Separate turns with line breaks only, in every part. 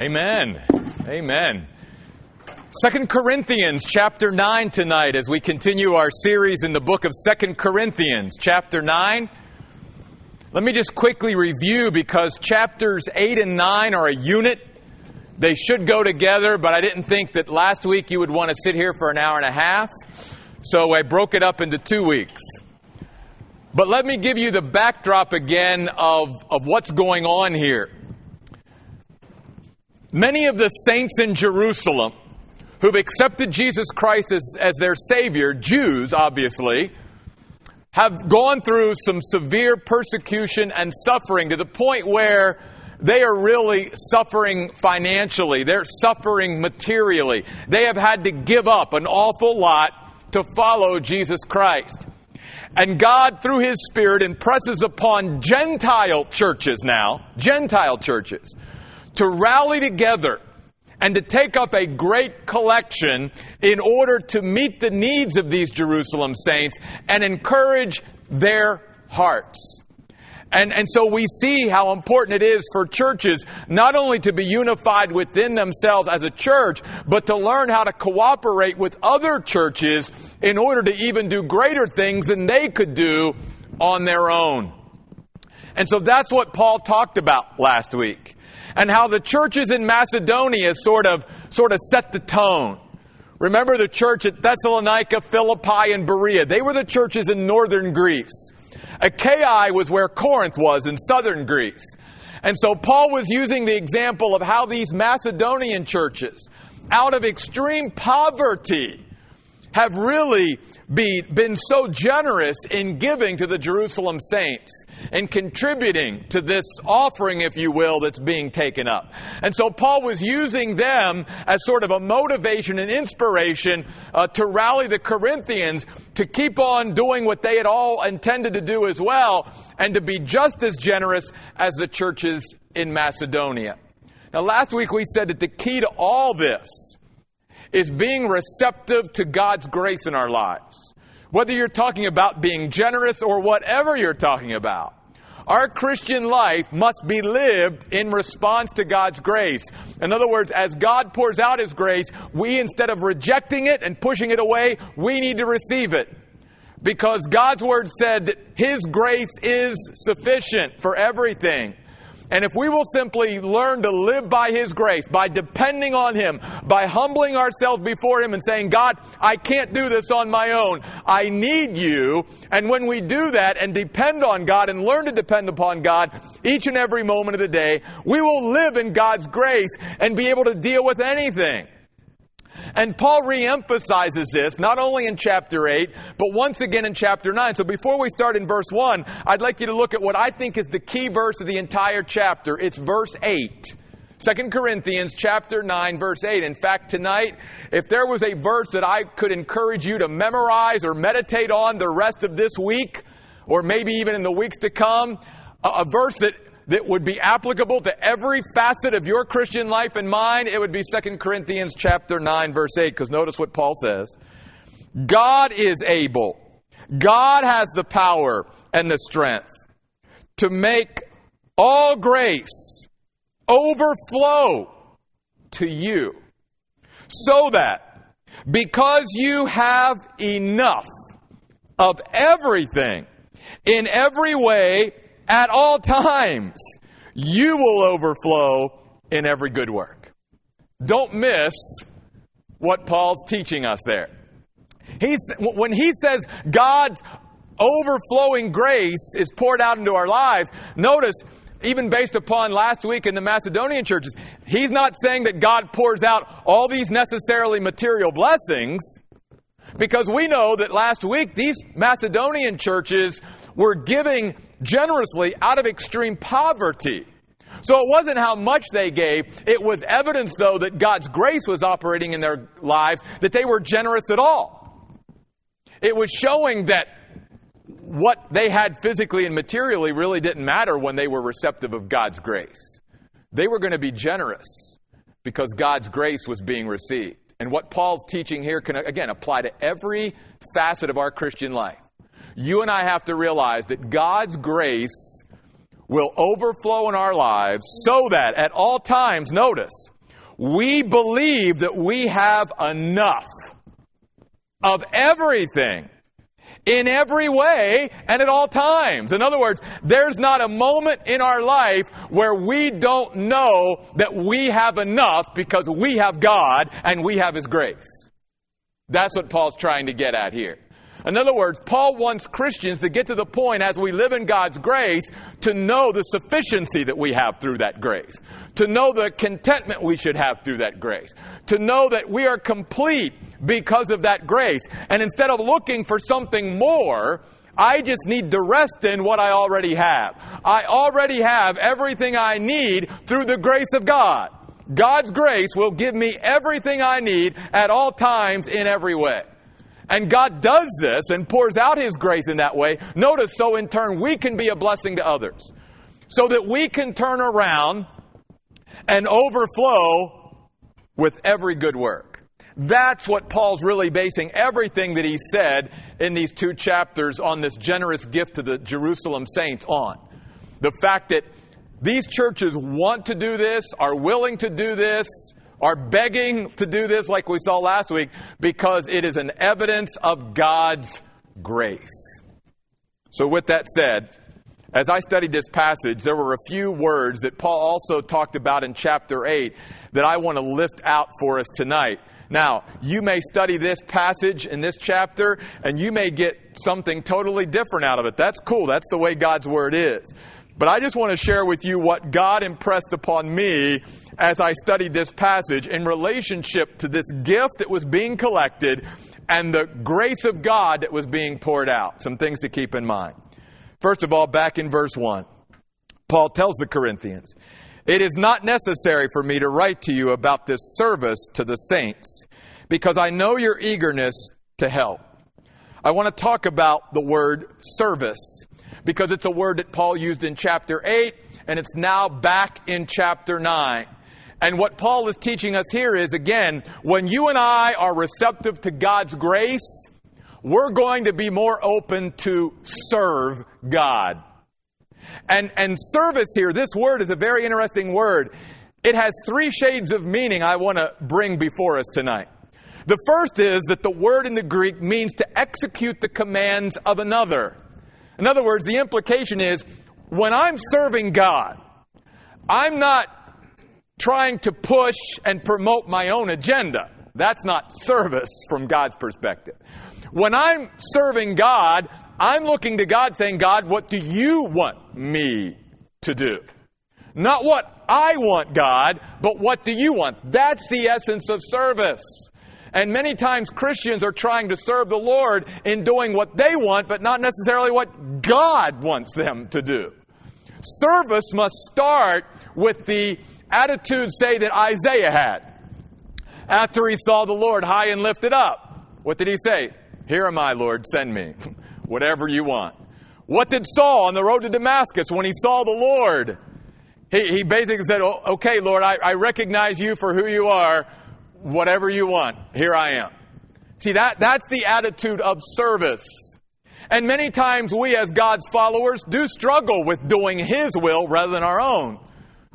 Amen. Amen. Second Corinthians chapter 9 tonight as we continue our series in the book of Second Corinthians chapter 9. Let me just quickly review because chapters 8 and 9 are a unit. They should go together, but I didn't think that last week you would want to sit here for an hour and a half. So I broke it up into two weeks. But let me give you the backdrop again of, of what's going on here. Many of the saints in Jerusalem who've accepted Jesus Christ as, as their Savior, Jews obviously, have gone through some severe persecution and suffering to the point where they are really suffering financially. They're suffering materially. They have had to give up an awful lot to follow Jesus Christ. And God, through His Spirit, impresses upon Gentile churches now, Gentile churches, to rally together and to take up a great collection in order to meet the needs of these Jerusalem saints and encourage their hearts. And, and so we see how important it is for churches not only to be unified within themselves as a church, but to learn how to cooperate with other churches in order to even do greater things than they could do on their own. And so that's what Paul talked about last week and how the churches in Macedonia sort of, sort of set the tone. Remember the church at Thessalonica, Philippi, and Berea. They were the churches in northern Greece. Achaia was where Corinth was in southern Greece. And so Paul was using the example of how these Macedonian churches, out of extreme poverty, have really be, been so generous in giving to the Jerusalem saints and contributing to this offering, if you will, that's being taken up. And so Paul was using them as sort of a motivation and inspiration uh, to rally the Corinthians to keep on doing what they had all intended to do as well and to be just as generous as the churches in Macedonia. Now, last week we said that the key to all this is being receptive to God's grace in our lives. Whether you're talking about being generous or whatever you're talking about, our Christian life must be lived in response to God's grace. In other words, as God pours out His grace, we, instead of rejecting it and pushing it away, we need to receive it. Because God's Word said that His grace is sufficient for everything. And if we will simply learn to live by His grace, by depending on Him, by humbling ourselves before Him and saying, God, I can't do this on my own. I need you. And when we do that and depend on God and learn to depend upon God each and every moment of the day, we will live in God's grace and be able to deal with anything. And Paul reemphasizes this not only in chapter 8, but once again in chapter 9. So before we start in verse 1, I'd like you to look at what I think is the key verse of the entire chapter. It's verse 8. 2 Corinthians chapter 9 verse 8. In fact, tonight, if there was a verse that I could encourage you to memorize or meditate on the rest of this week, or maybe even in the weeks to come, a, a verse that that would be applicable to every facet of your Christian life and mine, it would be 2 Corinthians chapter 9 verse 8 because notice what Paul says. God is able. God has the power and the strength to make all grace overflow to you so that because you have enough of everything in every way at all times, you will overflow in every good work. Don't miss what Paul's teaching us there. He's, when he says God's overflowing grace is poured out into our lives, notice, even based upon last week in the Macedonian churches, he's not saying that God pours out all these necessarily material blessings. Because we know that last week these Macedonian churches were giving generously out of extreme poverty. So it wasn't how much they gave. It was evidence, though, that God's grace was operating in their lives, that they were generous at all. It was showing that what they had physically and materially really didn't matter when they were receptive of God's grace. They were going to be generous because God's grace was being received. And what Paul's teaching here can, again, apply to every facet of our Christian life you and I have to realize that God's grace will overflow in our lives so that at all times, notice, we believe that we have enough of everything in every way and at all times. In other words, there's not a moment in our life where we don't know that we have enough because we have God and we have His grace. That's what Paul's trying to get at here. In other words, Paul wants Christians to get to the point as we live in God's grace to know the sufficiency that we have through that grace, to know the contentment we should have through that grace, to know that we are complete because of that grace. And instead of looking for something more, I just need to rest in what I already have. I already have everything I need through the grace of God. God's grace will give me everything I need at all times in every way. And God does this and pours out His grace in that way. Notice, so in turn, we can be a blessing to others. So that we can turn around and overflow with every good work. That's what Paul's really basing everything that he said in these two chapters on this generous gift to the Jerusalem saints on. The fact that these churches want to do this, are willing to do this, are begging to do this like we saw last week because it is an evidence of God's grace. So, with that said, as I studied this passage, there were a few words that Paul also talked about in chapter 8 that I want to lift out for us tonight. Now, you may study this passage in this chapter and you may get something totally different out of it. That's cool. That's the way God's Word is. But I just want to share with you what God impressed upon me as I studied this passage in relationship to this gift that was being collected and the grace of God that was being poured out. Some things to keep in mind. First of all, back in verse 1, Paul tells the Corinthians, It is not necessary for me to write to you about this service to the saints, because I know your eagerness to help. I want to talk about the word service, because it's a word that Paul used in chapter 8, and it's now back in chapter 9. And what Paul is teaching us here is again, when you and I are receptive to God's grace, we're going to be more open to serve God. And, and service here, this word is a very interesting word. It has three shades of meaning I want to bring before us tonight. The first is that the word in the Greek means to execute the commands of another. In other words, the implication is when I'm serving God, I'm not trying to push and promote my own agenda. That's not service from God's perspective. When I'm serving God, I'm looking to God saying, God, what do you want me to do? Not what I want, God, but what do you want? That's the essence of service. And many times Christians are trying to serve the Lord in doing what they want, but not necessarily what God wants them to do. Service must start with the attitude, say, that Isaiah had. After he saw the Lord high and lifted up, what did he say? Here am I, Lord, send me. Whatever you want. What did Saul on the road to Damascus when he saw the Lord? He, he basically said, Okay, Lord, I, I recognize you for who you are. Whatever you want, here I am. See, that, that's the attitude of service. And many times we, as God's followers, do struggle with doing His will rather than our own.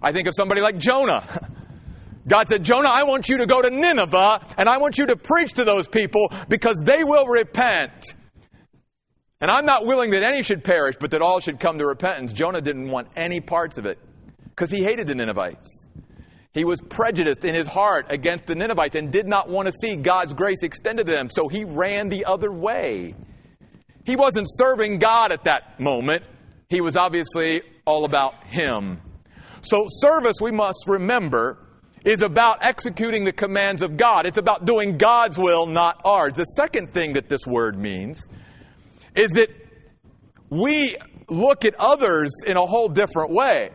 I think of somebody like Jonah. God said, Jonah, I want you to go to Nineveh and I want you to preach to those people because they will repent. And I'm not willing that any should perish, but that all should come to repentance. Jonah didn't want any parts of it because he hated the Ninevites. He was prejudiced in his heart against the Ninevites and did not want to see God's grace extended to them, so he ran the other way. He wasn't serving God at that moment. He was obviously all about him. So, service, we must remember, is about executing the commands of God. It's about doing God's will, not ours. The second thing that this word means is that we look at others in a whole different way.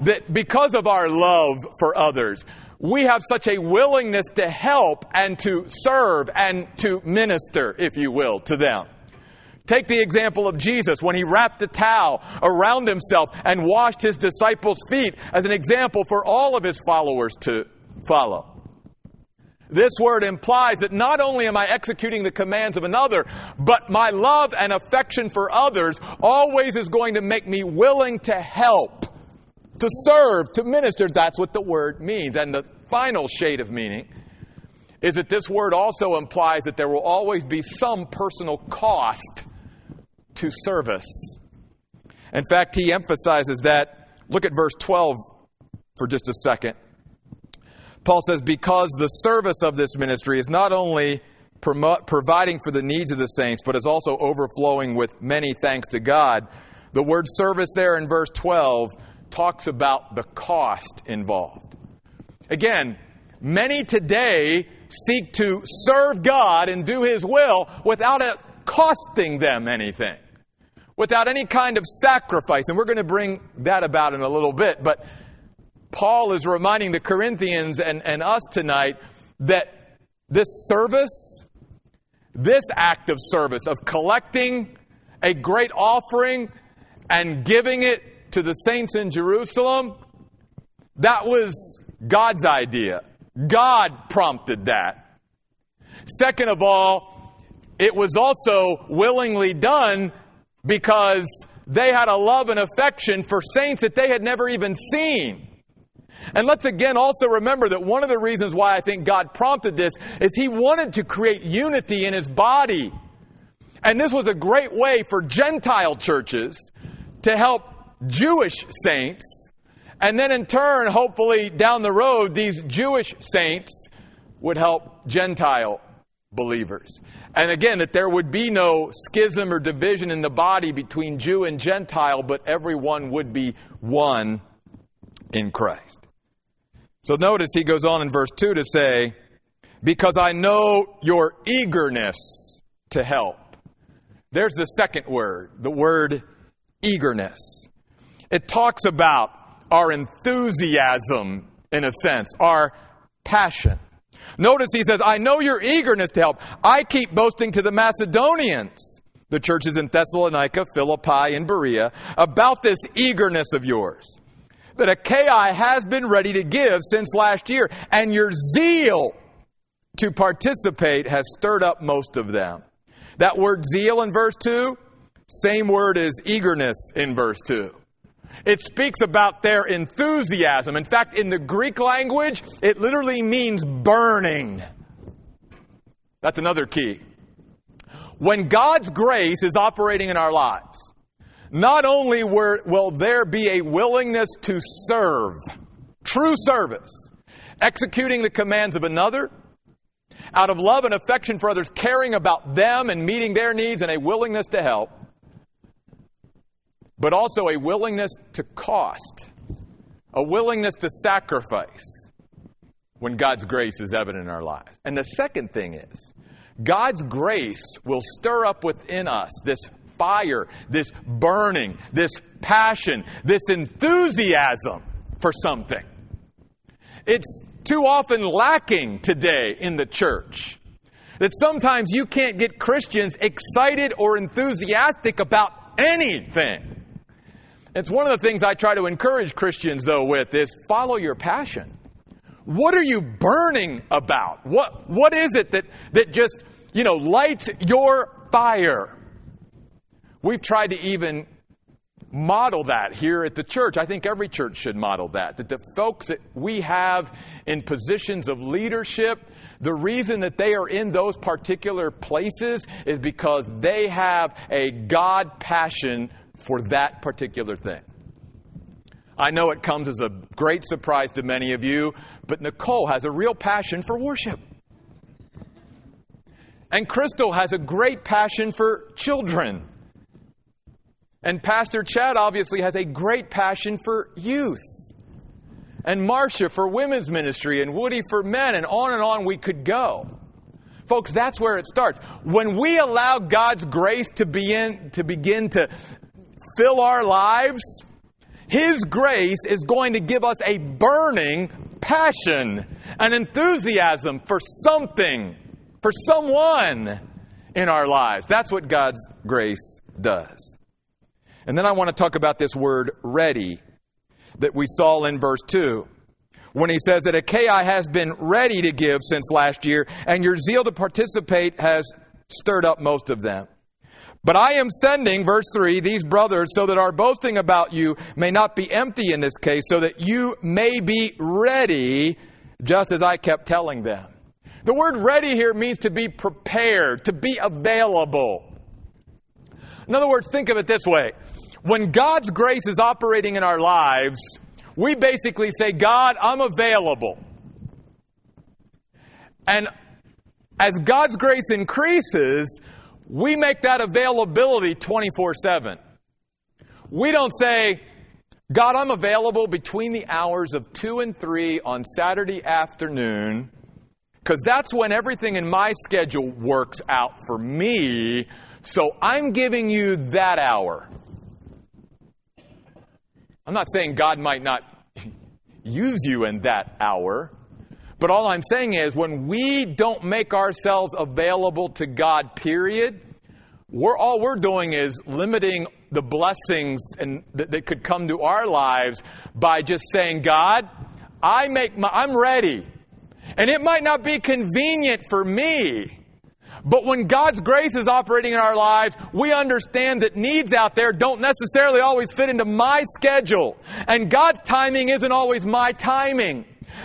That because of our love for others, we have such a willingness to help and to serve and to minister, if you will, to them. Take the example of Jesus when he wrapped a towel around himself and washed his disciples' feet as an example for all of his followers to follow. This word implies that not only am I executing the commands of another, but my love and affection for others always is going to make me willing to help, to serve, to minister. That's what the word means. And the final shade of meaning is that this word also implies that there will always be some personal cost to service. In fact, he emphasizes that. Look at verse 12 for just a second. Paul says, because the service of this ministry is not only providing for the needs of the saints, but is also overflowing with many thanks to God. The word service there in verse 12 talks about the cost involved. Again, many today seek to serve God and do His will without it costing them anything, without any kind of sacrifice. And we're going to bring that about in a little bit. But Paul is reminding the Corinthians and, and us tonight that this service, this act of service, of collecting a great offering and giving it to the saints in Jerusalem, that was God's idea. God prompted that. Second of all, it was also willingly done because they had a love and affection for saints that they had never even seen. And let's again also remember that one of the reasons why I think God prompted this is He wanted to create unity in His body. And this was a great way for Gentile churches to help Jewish saints. And then in turn, hopefully down the road, these Jewish saints would help Gentile believers. And again, that there would be no schism or division in the body between Jew and Gentile, but everyone would be one in Christ. So notice he goes on in verse 2 to say, Because I know your eagerness to help. There's the second word, the word eagerness. It talks about our enthusiasm, in a sense, our passion. Notice he says, I know your eagerness to help. I keep boasting to the Macedonians, the churches in Thessalonica, Philippi, and Berea, about this eagerness of yours that Achaia has been ready to give since last year, and your zeal to participate has stirred up most of them. That word zeal in verse 2, same word as eagerness in verse 2. It speaks about their enthusiasm. In fact, in the Greek language, it literally means burning. That's another key. When God's grace is operating in our lives, not only will there be a willingness to serve, true service, executing the commands of another, out of love and affection for others, caring about them and meeting their needs, and a willingness to help, but also a willingness to cost, a willingness to sacrifice when God's grace is evident in our lives. And the second thing is, God's grace will stir up within us this fire, this burning, this passion, this enthusiasm for something. It's too often lacking today in the church. That sometimes you can't get Christians excited or enthusiastic about anything. It's one of the things I try to encourage Christians, though, with is follow your passion. What are you burning about? What, what is it that, that just, you know, lights your fire? We've tried to even model that here at the church. I think every church should model that. That the folks that we have in positions of leadership, the reason that they are in those particular places is because they have a God passion for that particular thing. I know it comes as a great surprise to many of you, but Nicole has a real passion for worship. And Crystal has a great passion for children. And Pastor Chad obviously has a great passion for youth. And Marcia for women's ministry, and Woody for men, and on and on we could go. Folks, that's where it starts. When we allow God's grace to, begin to begin to fill our lives, His grace is going to give us a burning passion, an enthusiasm for something, for someone in our lives. That's what God's grace does. And then I want to talk about this word ready that we saw in verse 2. when he says that Achaia has been ready to give since last year, and your zeal to participate has stirred up most of them. But I am sending, verse 3, these brothers so that our boasting about you may not be empty in this case, so that you may be ready, just as I kept telling them. The word ready here means to be prepared, to be available. In other words, think of it this way. When God's grace is operating in our lives, we basically say, God, I'm available. And as God's grace increases, we make that availability 24 7. We don't say, God, I'm available between the hours of 2 and 3 on Saturday afternoon, because that's when everything in my schedule works out for me. So I'm giving you that hour. I'm not saying God might not use you in that hour. But all I'm saying is when we don't make ourselves available to God, period, we're all we're doing is limiting the blessings and that, that could come to our lives by just saying, God, I make my, I'm ready. And it might not be convenient for me. But when God's grace is operating in our lives, we understand that needs out there don't necessarily always fit into my schedule. And God's timing isn't always my timing.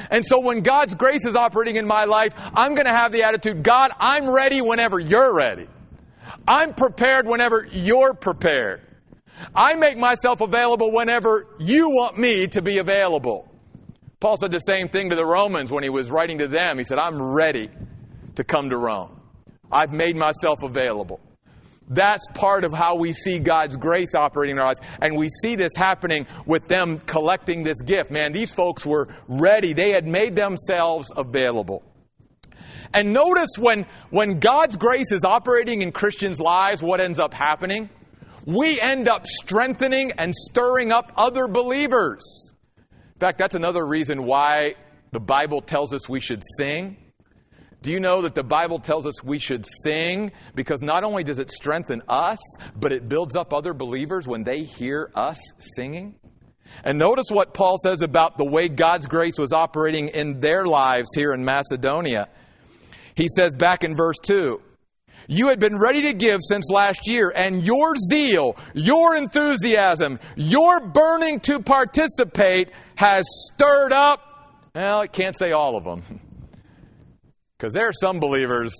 And so when God's grace is operating in my life, I'm going to have the attitude, God, I'm ready whenever you're ready. I'm prepared whenever you're prepared. I make myself available whenever you want me to be available. Paul said the same thing to the Romans when he was writing to them. He said, I'm ready to come to Rome. I've made myself available. That's part of how we see God's grace operating in our lives. And we see this happening with them collecting this gift. Man, these folks were ready. They had made themselves available. And notice when, when God's grace is operating in Christians' lives, what ends up happening? We end up strengthening and stirring up other believers. In fact, that's another reason why the Bible tells us we should sing. Do you know that the Bible tells us we should sing because not only does it strengthen us, but it builds up other believers when they hear us singing? And notice what Paul says about the way God's grace was operating in their lives here in Macedonia. He says back in verse 2 You had been ready to give since last year, and your zeal, your enthusiasm, your burning to participate has stirred up. Well, I can't say all of them. Because there are some believers,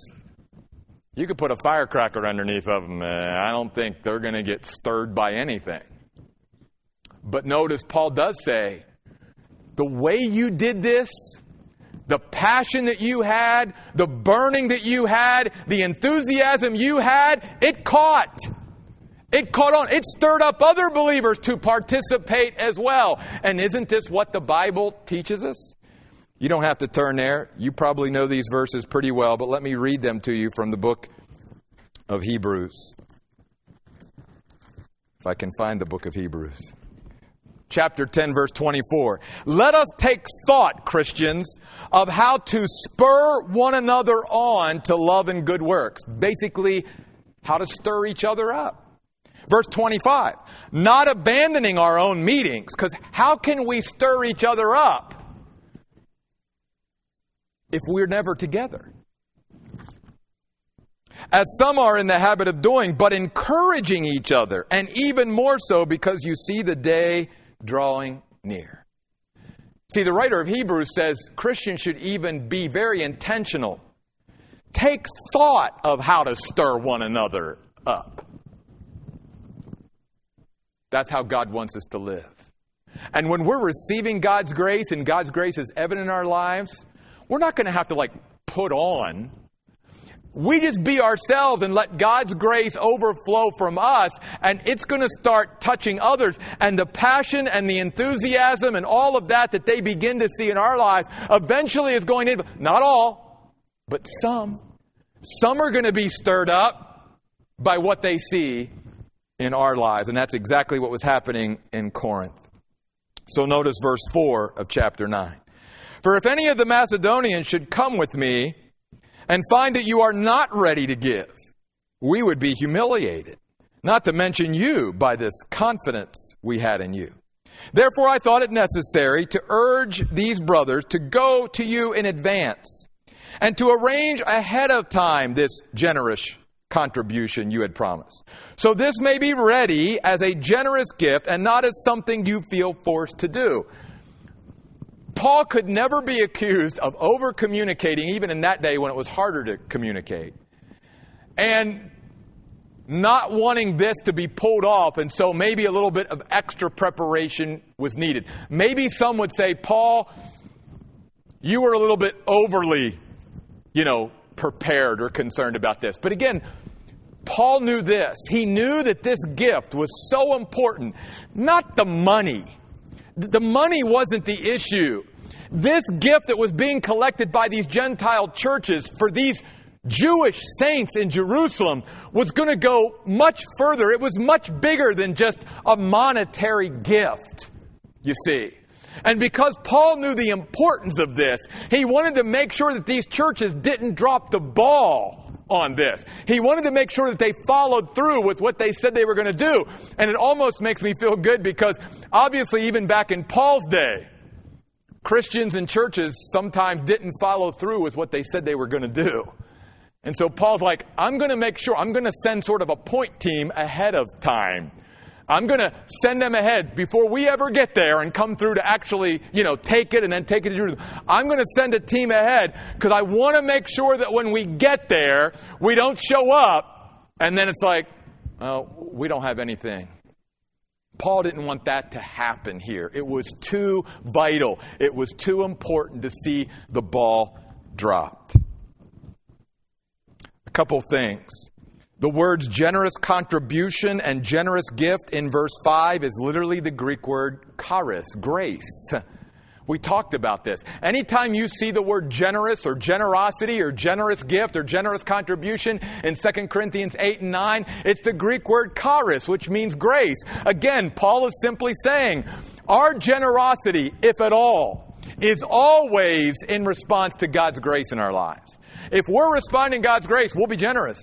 you could put a firecracker underneath of them. I don't think they're going to get stirred by anything. But notice Paul does say, the way you did this, the passion that you had, the burning that you had, the enthusiasm you had, it caught. It caught on. It stirred up other believers to participate as well. And isn't this what the Bible teaches us? You don't have to turn there. You probably know these verses pretty well, but let me read them to you from the book of Hebrews. If I can find the book of Hebrews. Chapter 10, verse 24. Let us take thought, Christians, of how to spur one another on to love and good works. Basically, how to stir each other up. Verse 25. Not abandoning our own meetings, because how can we stir each other up? If we're never together. As some are in the habit of doing, but encouraging each other, and even more so because you see the day drawing near. See, the writer of Hebrews says Christians should even be very intentional. Take thought of how to stir one another up. That's how God wants us to live. And when we're receiving God's grace and God's grace is evident in our lives, we're not going to have to like put on. We just be ourselves and let God's grace overflow from us, and it's going to start touching others. And the passion and the enthusiasm and all of that that they begin to see in our lives eventually is going to, not all, but some. Some are going to be stirred up by what they see in our lives. And that's exactly what was happening in Corinth. So notice verse 4 of chapter 9. For if any of the Macedonians should come with me and find that you are not ready to give, we would be humiliated, not to mention you by this confidence we had in you. Therefore, I thought it necessary to urge these brothers to go to you in advance and to arrange ahead of time this generous contribution you had promised. So this may be ready as a generous gift and not as something you feel forced to do. Paul could never be accused of over communicating, even in that day when it was harder to communicate. And not wanting this to be pulled off, and so maybe a little bit of extra preparation was needed. Maybe some would say, Paul, you were a little bit overly, you know, prepared or concerned about this. But again, Paul knew this. He knew that this gift was so important, not the money. The money wasn't the issue. This gift that was being collected by these Gentile churches for these Jewish saints in Jerusalem was going to go much further. It was much bigger than just a monetary gift, you see. And because Paul knew the importance of this, he wanted to make sure that these churches didn't drop the ball on this. He wanted to make sure that they followed through with what they said they were going to do. And it almost makes me feel good because obviously, even back in Paul's day, Christians and churches sometimes didn't follow through with what they said they were going to do. And so Paul's like, I'm going to make sure, I'm going to send sort of a point team ahead of time. I'm going to send them ahead before we ever get there and come through to actually, you know, take it and then take it to Jerusalem. I'm going to send a team ahead because I want to make sure that when we get there, we don't show up and then it's like, oh, we don't have anything. Paul didn't want that to happen here. It was too vital. It was too important to see the ball dropped A couple things. The words generous contribution and generous gift in verse 5 is literally the Greek word charis, grace. We talked about this. Anytime you see the word generous or generosity or generous gift or generous contribution in 2 Corinthians 8 and 9, it's the Greek word charis, which means grace. Again, Paul is simply saying, our generosity, if at all, is always in response to God's grace in our lives. If we're responding God's grace, we'll be generous.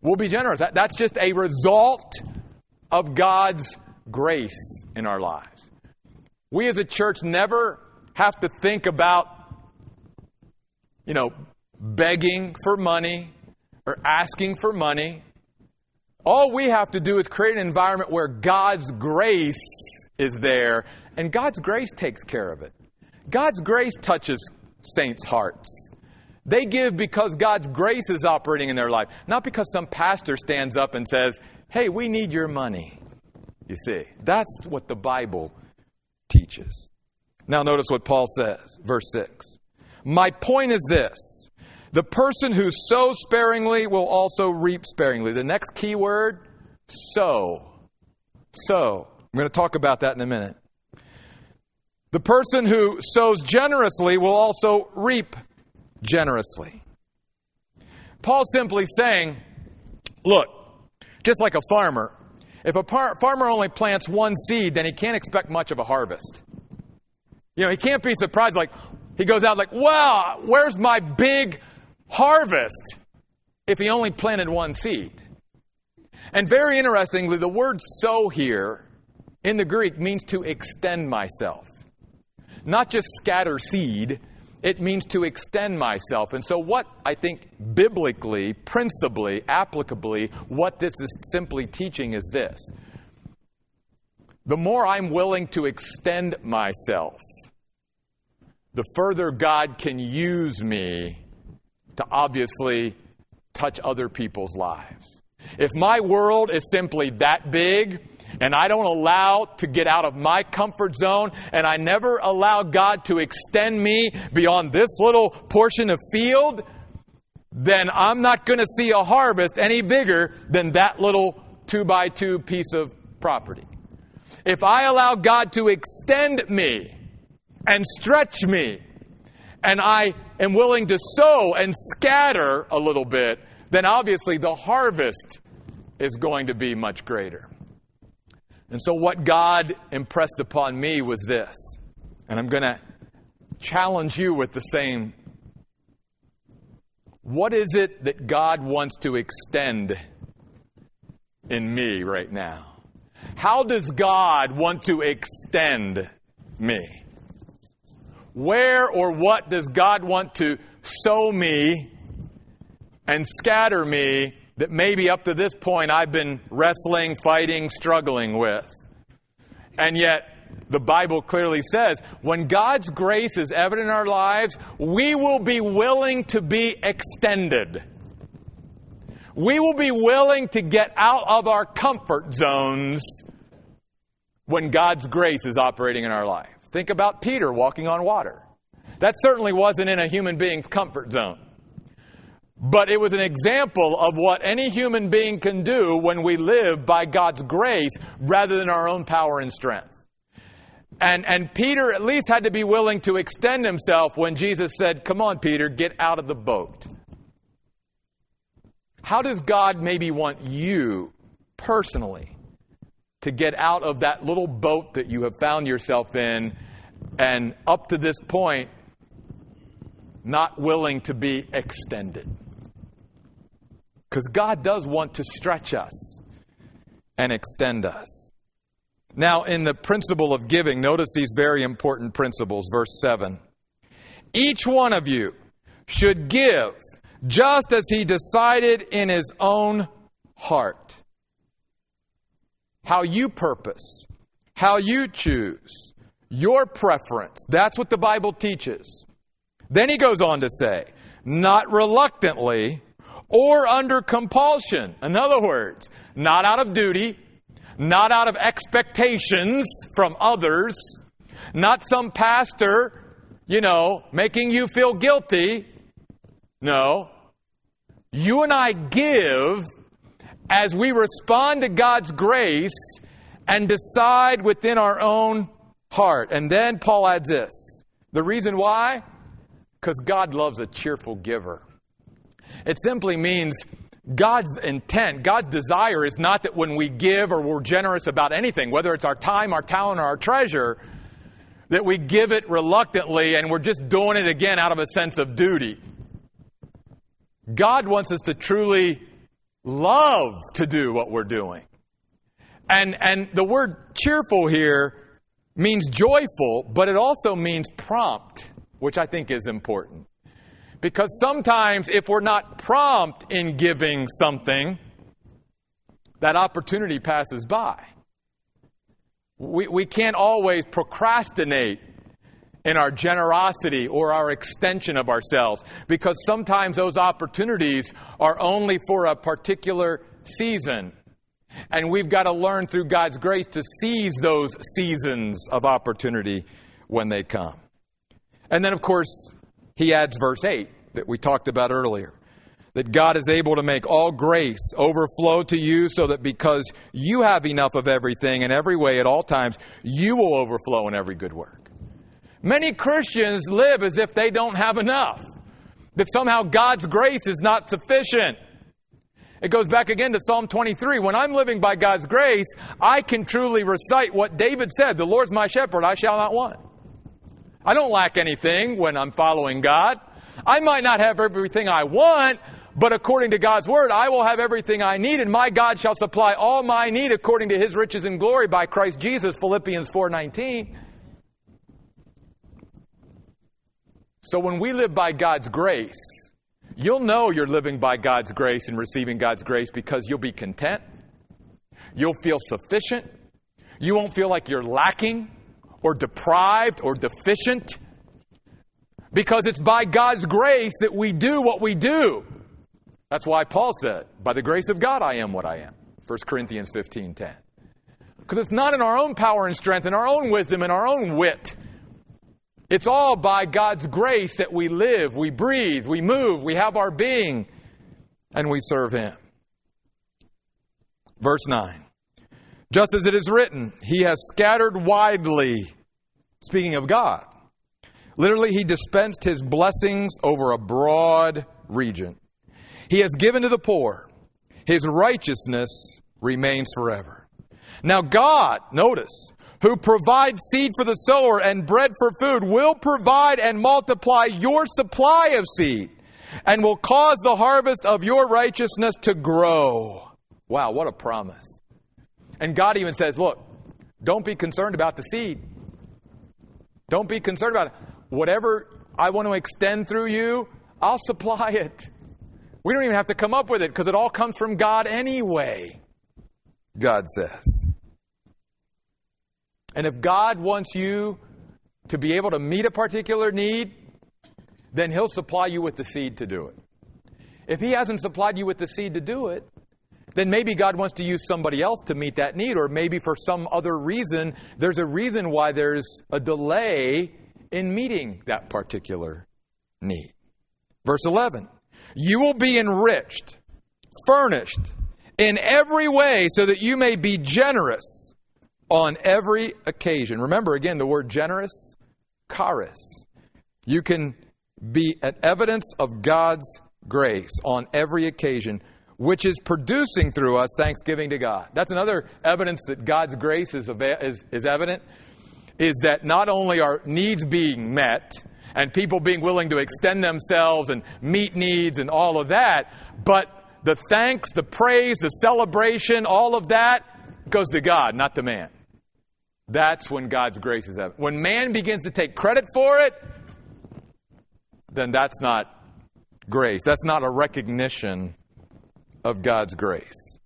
We'll be generous. That, that's just a result of God's grace in our lives. We as a church never have to think about, you know, begging for money or asking for money. All we have to do is create an environment where God's grace is there, and God's grace takes care of it. God's grace touches saints' hearts. They give because God's grace is operating in their life, not because some pastor stands up and says, Hey, we need your money. You see, that's what the Bible teaches. Now, notice what Paul says, verse 6. My point is this the person who sows sparingly will also reap sparingly. The next key word, sow. Sow. I'm going to talk about that in a minute. The person who sows generously will also reap generously. Paul's simply saying, look, just like a farmer, if a par- farmer only plants one seed, then he can't expect much of a harvest. You know, he can't be surprised, like, he goes out like, wow, where's my big harvest? If he only planted one seed. And very interestingly, the word sow here in the Greek means to extend myself. Not just scatter seed, it means to extend myself. And so, what I think biblically, principally, applicably, what this is simply teaching is this the more I'm willing to extend myself, the further God can use me to obviously touch other people's lives. If my world is simply that big, and I don't allow to get out of my comfort zone, and I never allow God to extend me beyond this little portion of field, then I'm not going to see a harvest any bigger than that little two by two piece of property. If I allow God to extend me and stretch me, and I am willing to sow and scatter a little bit, then obviously the harvest is going to be much greater. And so, what God impressed upon me was this, and I'm going to challenge you with the same. What is it that God wants to extend in me right now? How does God want to extend me? Where or what does God want to sow me and scatter me that maybe up to this point I've been wrestling, fighting, struggling with? And yet, the Bible clearly says when God's grace is evident in our lives, we will be willing to be extended. We will be willing to get out of our comfort zones when God's grace is operating in our life. Think about Peter walking on water. That certainly wasn't in a human being's comfort zone. But it was an example of what any human being can do when we live by God's grace rather than our own power and strength. And, and Peter at least had to be willing to extend himself when Jesus said, Come on, Peter, get out of the boat. How does God maybe want you personally to get out of that little boat that you have found yourself in and up to this point not willing to be extended. Because God does want to stretch us and extend us. Now, in the principle of giving, notice these very important principles. Verse 7 Each one of you should give just as he decided in his own heart how you purpose, how you choose, your preference. That's what the Bible teaches. Then he goes on to say, not reluctantly or under compulsion. In other words, not out of duty, not out of expectations from others, not some pastor, you know, making you feel guilty. No. You and I give as we respond to God's grace and decide within our own heart. And then Paul adds this the reason why? Because God loves a cheerful giver. It simply means God's intent, God's desire is not that when we give or we're generous about anything, whether it's our time, our talent, or our treasure, that we give it reluctantly and we're just doing it again out of a sense of duty. God wants us to truly love to do what we're doing. And, and the word cheerful here means joyful, but it also means prompt, which I think is important. Because sometimes if we're not prompt in giving something, that opportunity passes by. We, we can't always procrastinate in our generosity or our extension of ourselves because sometimes those opportunities are only for a particular season. And we've got to learn through God's grace to seize those seasons of opportunity when they come. And then, of course, he adds verse 8 that we talked about earlier that God is able to make all grace overflow to you so that because you have enough of everything in every way at all times, you will overflow in every good work. Many Christians live as if they don't have enough, that somehow God's grace is not sufficient. It goes back again to Psalm 23. When I'm living by God's grace, I can truly recite what David said The Lord's my shepherd, I shall not want. I don't lack anything when I'm following God. I might not have everything I want, but according to God's word, I will have everything I need, and my God shall supply all my need according to his riches and glory by Christ Jesus, Philippians 4:19. So when we live by God's grace, you'll know you're living by God's grace and receiving God's grace because you'll be content. You'll feel sufficient. You won't feel like you're lacking or deprived or deficient because it's by God's grace that we do what we do. That's why Paul said, By the grace of God, I am what I am. 1 Corinthians 15 10. Because it's not in our own power and strength, in our own wisdom, in our own wit it's all by God's grace that we live, we breathe, we move, we have our being, and we serve Him. Verse 9 Just as it is written, He has scattered widely, speaking of God. Literally, He dispensed His blessings over a broad region. He has given to the poor, His righteousness remains forever. Now, God, notice, who provides seed for the sower and bread for food, will provide and multiply your supply of seed and will cause the harvest of your righteousness to grow. Wow, what a promise. And God even says, look, don't be concerned about the seed. Don't be concerned about it. Whatever I want to extend through you, I'll supply it. We don't even have to come up with it because it all comes from God anyway, God says. And if God wants you to be able to meet a particular need, then He'll supply you with the seed to do it. If He hasn't supplied you with the seed to do it, then maybe God wants to use somebody else to meet that need, or maybe for some other reason, there's a reason why there's a delay in meeting that particular need. Verse 11 You will be enriched, furnished in every way, so that you may be generous on every occasion. Remember again the word generous, charis. You can be an evidence of God's grace on every occasion which is producing through us thanksgiving to God. That's another evidence that God's grace is, is, is evident, is that not only are needs being met and people being willing to extend themselves and meet needs and all of that, but the thanks, the praise, the celebration, all of that goes to God, not to man. That's when God's grace is evident. When man begins to take credit for it, then that's not grace. That's not a recognition of God's grace.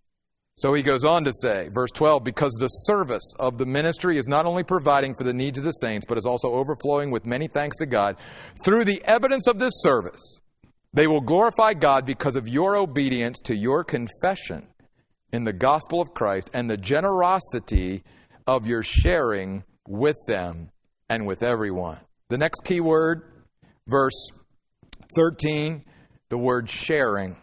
So he goes on to say, verse 12, because the service of the ministry is not only providing for the needs of the saints, but is also overflowing with many thanks to God. Through the evidence of this service, they will glorify God because of your obedience to your confession in the gospel of Christ and the generosity of your sharing with them and with everyone. The next key word, verse 13, the word sharing.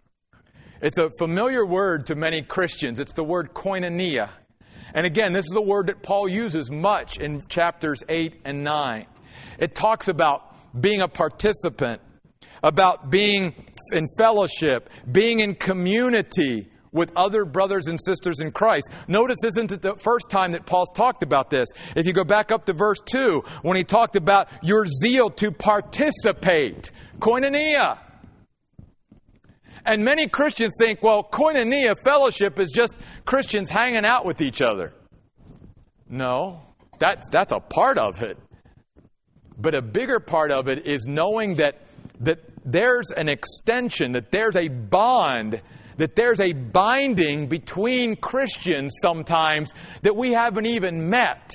It's a familiar word to many Christians. It's the word koinonia. And again, this is a word that Paul uses much in chapters 8 and 9. It talks about being a participant, about being in fellowship, being in community with other brothers and sisters in Christ. Notice isn't it the first time that Paul's talked about this. If you go back up to verse 2, when he talked about your zeal to participate, koinonia. And many Christians think, well, koinonia, fellowship, is just Christians hanging out with each other. No, that's, that's a part of it. But a bigger part of it is knowing that, that there's an extension, that there's a bond, that there's a binding between Christians sometimes that we haven't even met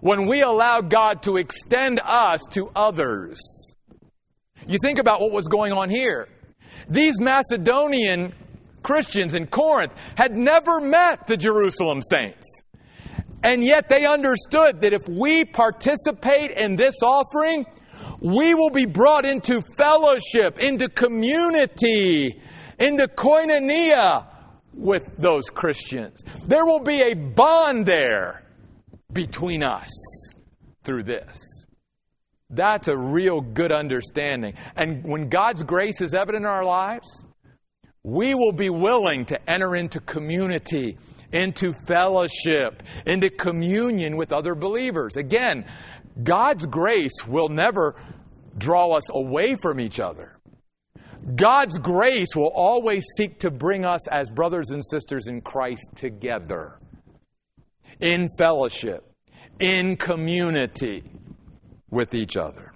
when we allow God to extend us to others. You think about what was going on here. These Macedonian Christians in Corinth had never met the Jerusalem saints. And yet they understood that if we participate in this offering, we will be brought into fellowship, into community, into koinonia with those Christians. There will be a bond there between us through this. That's a real good understanding. And when God's grace is evident in our lives, we will be willing to enter into community, into fellowship, into communion with other believers. Again, God's grace will never draw us away from each other. God's grace will always seek to bring us as brothers and sisters in Christ together, in fellowship, in community with each other.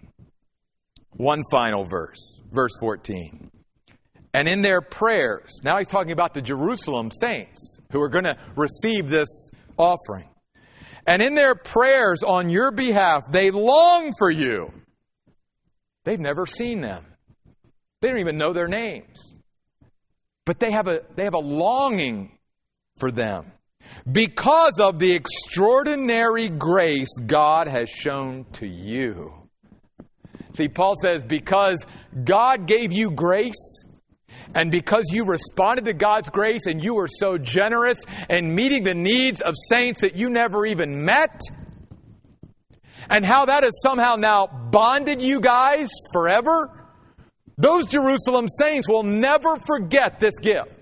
One final verse, verse 14. And in their prayers, now he's talking about the Jerusalem saints who are going to receive this offering. And in their prayers on your behalf, they long for you. They've never seen them. They don't even know their names. But they have a, they have a longing for them because of the extraordinary grace God has shown to you. See, Paul says, because God gave you grace, and because you responded to God's grace and you were so generous in meeting the needs of saints that you never even met, and how that has somehow now bonded you guys forever, those Jerusalem saints will never forget this gift.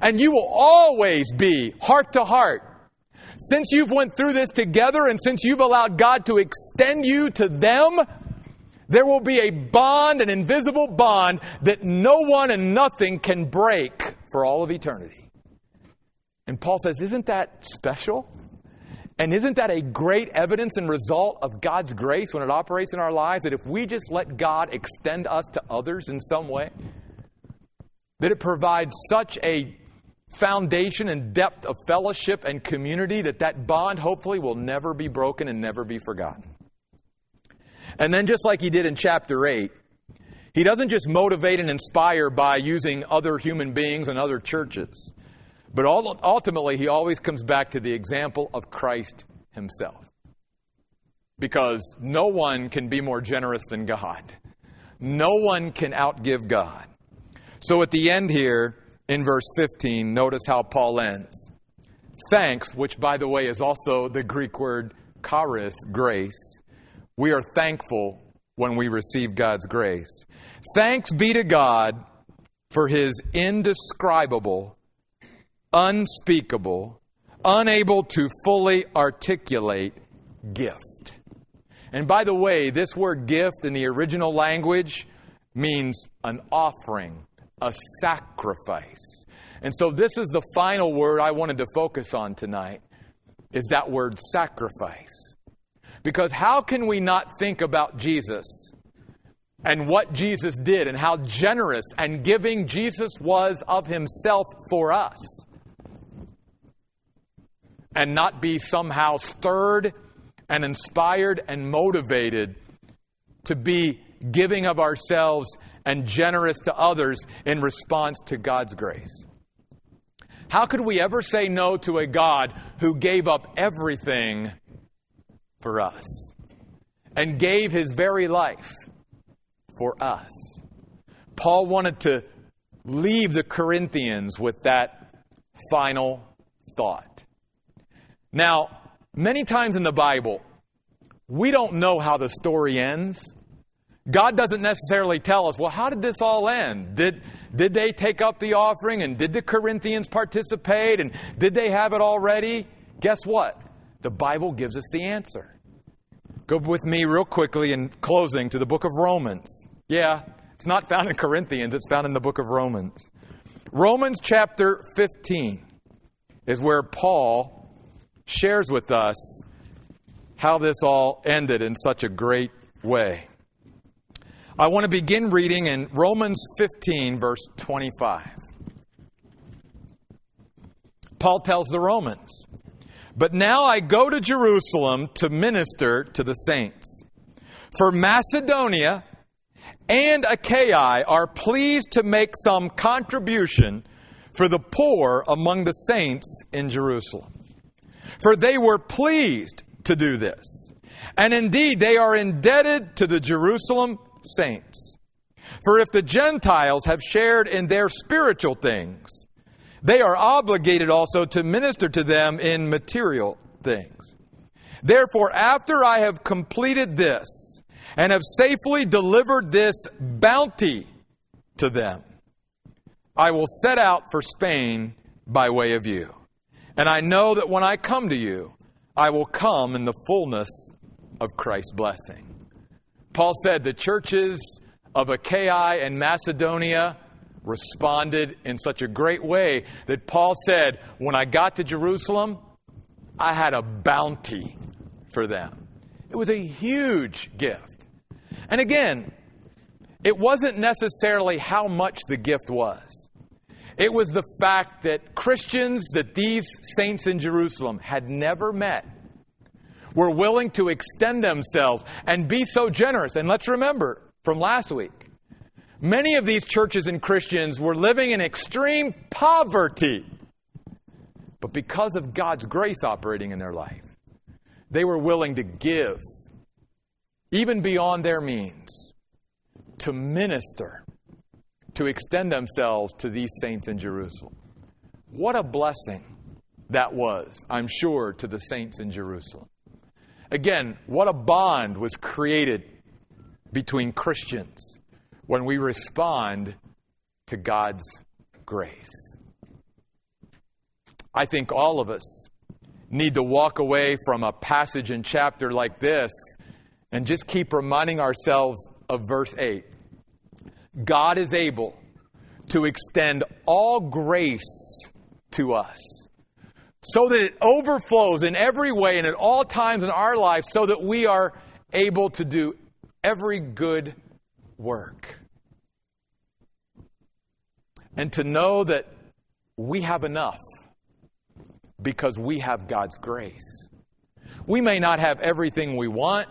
And you will always be heart to heart. Since you've went through this together and since you've allowed God to extend you to them, there will be a bond, an invisible bond that no one and nothing can break for all of eternity. And Paul says, Isn't that special? And isn't that a great evidence and result of God's grace when it operates in our lives? That if we just let God extend us to others in some way, that it provides such a foundation and depth of fellowship and community that that bond hopefully will never be broken and never be forgotten. And then, just like he did in chapter 8, he doesn't just motivate and inspire by using other human beings and other churches. But ultimately, he always comes back to the example of Christ himself. Because no one can be more generous than God, no one can outgive God. So at the end here, in verse 15, notice how Paul ends. Thanks, which by the way is also the Greek word charis, grace. We are thankful when we receive God's grace. Thanks be to God for his indescribable unspeakable, unable to fully articulate gift. And by the way, this word gift in the original language means an offering, a sacrifice. And so this is the final word I wanted to focus on tonight is that word sacrifice. Because how can we not think about Jesus and what Jesus did and how generous and giving Jesus was of himself for us? and not be somehow stirred and inspired and motivated to be giving of ourselves and generous to others in response to God's grace. How could we ever say no to a God who gave up everything for us and gave his very life for us? Paul wanted to leave the Corinthians with that final thought. Now, many times in the Bible, we don't know how the story ends. God doesn't necessarily tell us, well, how did this all end? Did, did they take up the offering and did the Corinthians participate and did they have it already? Guess what? The Bible gives us the answer. Go with me real quickly in closing to the book of Romans. Yeah, it's not found in Corinthians, it's found in the book of Romans. Romans chapter 15 is where Paul shares with us how this all ended in such a great way. I want to begin reading in Romans 15, verse 25. Paul tells the Romans, But now I go to Jerusalem to minister to the saints. For Macedonia and Achaia are pleased to make some contribution for the poor among the saints in Jerusalem for they were pleased to do this. And indeed, they are indebted to the Jerusalem saints. For if the Gentiles have shared in their spiritual things, they are obligated also to minister to them in material things. Therefore, after I have completed this and have safely delivered this bounty to them, I will set out for Spain by way of you. And I know that when I come to you, I will come in the fullness of Christ's blessing. Paul said the churches of Achaia and Macedonia responded in such a great way that Paul said, When I got to Jerusalem, I had a bounty for them. It was a huge gift. And again, it wasn't necessarily how much the gift was. It was the fact that Christians that these saints in Jerusalem had never met were willing to extend themselves and be so generous. And let's remember from last week, many of these churches and Christians were living in extreme poverty. But because of God's grace operating in their life, they were willing to give, even beyond their means, to minister to extend themselves to these saints in Jerusalem. What a blessing that was, I'm sure, to the saints in Jerusalem. Again, what a bond was created between Christians when we respond to God's grace. I think all of us need to walk away from a passage and chapter like this and just keep reminding ourselves of verse 8. God is able to extend all grace to us so that it overflows in every way and at all times in our life so that we are able to do every good work. And to know that we have enough because we have God's grace. We may not have everything we want.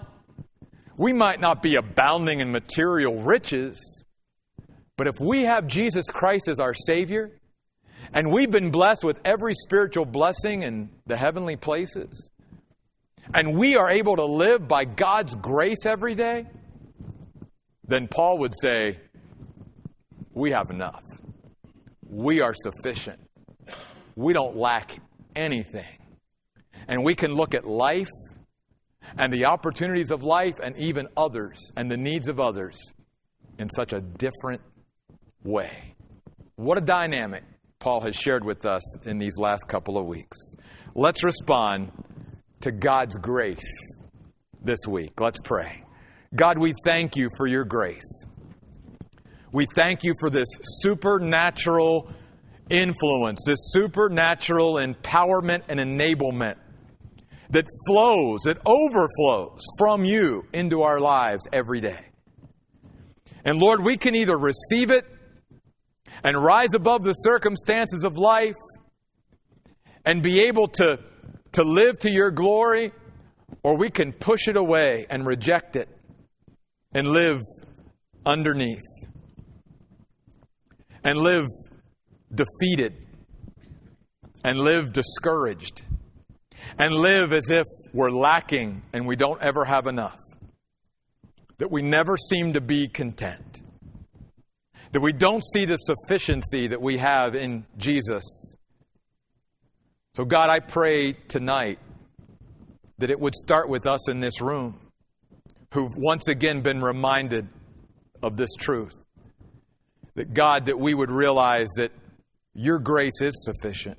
We might not be abounding in material riches. But if we have Jesus Christ as our Savior, and we've been blessed with every spiritual blessing in the heavenly places, and we are able to live by God's grace every day, then Paul would say, We have enough. We are sufficient. We don't lack anything. And we can look at life and the opportunities of life and even others and the needs of others in such a different way. What a dynamic Paul has shared with us in these last couple of weeks. Let's respond to God's grace this week. Let's pray. God, we thank you for your grace. We thank you for this supernatural influence, this supernatural empowerment and enablement that flows, that overflows from you into our lives every day. And Lord, we can either receive it and rise above the circumstances of life and be able to, to live to your glory, or we can push it away and reject it and live underneath and live defeated and live discouraged and live as if we're lacking and we don't ever have enough. That we never seem to be content. That we don't see the sufficiency that we have in Jesus. So, God, I pray tonight that it would start with us in this room who've once again been reminded of this truth. That, God, that we would realize that your grace is sufficient,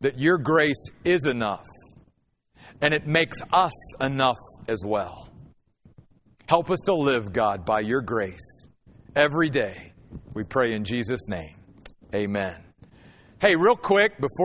that your grace is enough, and it makes us enough as well. Help us to live, God, by your grace every day. We pray in Jesus' name. Amen. Hey, real quick, before